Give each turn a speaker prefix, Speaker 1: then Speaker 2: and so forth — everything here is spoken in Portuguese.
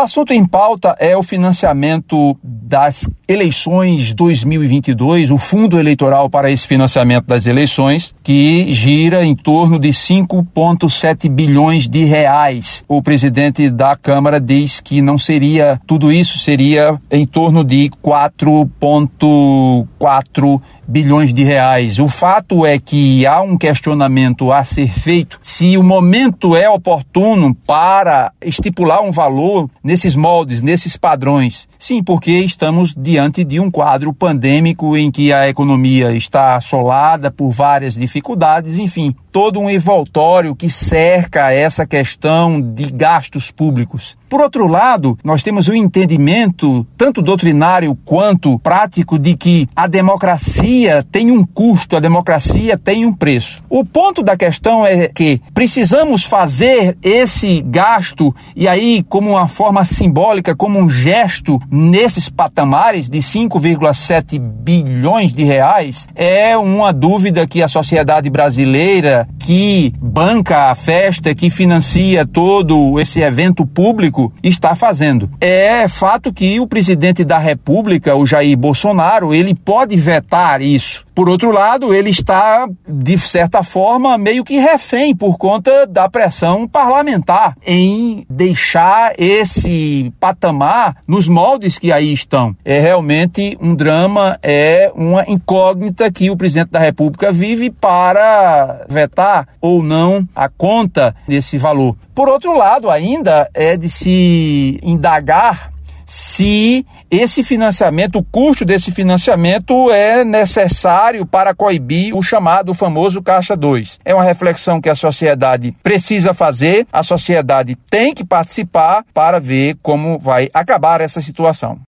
Speaker 1: assunto em pauta é o financiamento das eleições 2022, o fundo eleitoral para esse financiamento das eleições, que gira em torno de 5,7 bilhões de reais. O presidente da Câmara diz que não seria tudo isso, seria em torno de 4,4 bilhões de reais. O fato é que há um questionamento a ser feito se o momento é oportuno para estipular um valor nesses moldes, nesses padrões. Sim, porque estamos diante de um quadro pandêmico em que a economia está assolada por várias dificuldades, enfim, todo um envoltório que cerca essa questão de gastos públicos. Por outro lado, nós temos o um entendimento, tanto doutrinário quanto prático, de que a democracia tem um custo, a democracia tem um preço. O ponto da questão é que precisamos fazer esse gasto, e aí, como uma forma simbólica, como um gesto nesses patamares de 5,7 bilhões de reais, é uma dúvida que a sociedade brasileira, que banca a festa, que financia todo esse evento público, está fazendo. É fato que o presidente da República, o Jair Bolsonaro, ele pode vetar isso. Por outro lado, ele está, de certa forma, meio que refém por conta da pressão parlamentar em deixar esse patamar nos moldes que aí estão. É realmente um drama, é uma incógnita que o presidente da República vive para vetar ou não a conta desse valor. Por outro lado, ainda é de se indagar se esse financiamento, o custo desse financiamento é necessário para coibir o chamado famoso Caixa 2. É uma reflexão que a sociedade precisa fazer, a sociedade tem que participar para ver como vai acabar essa situação.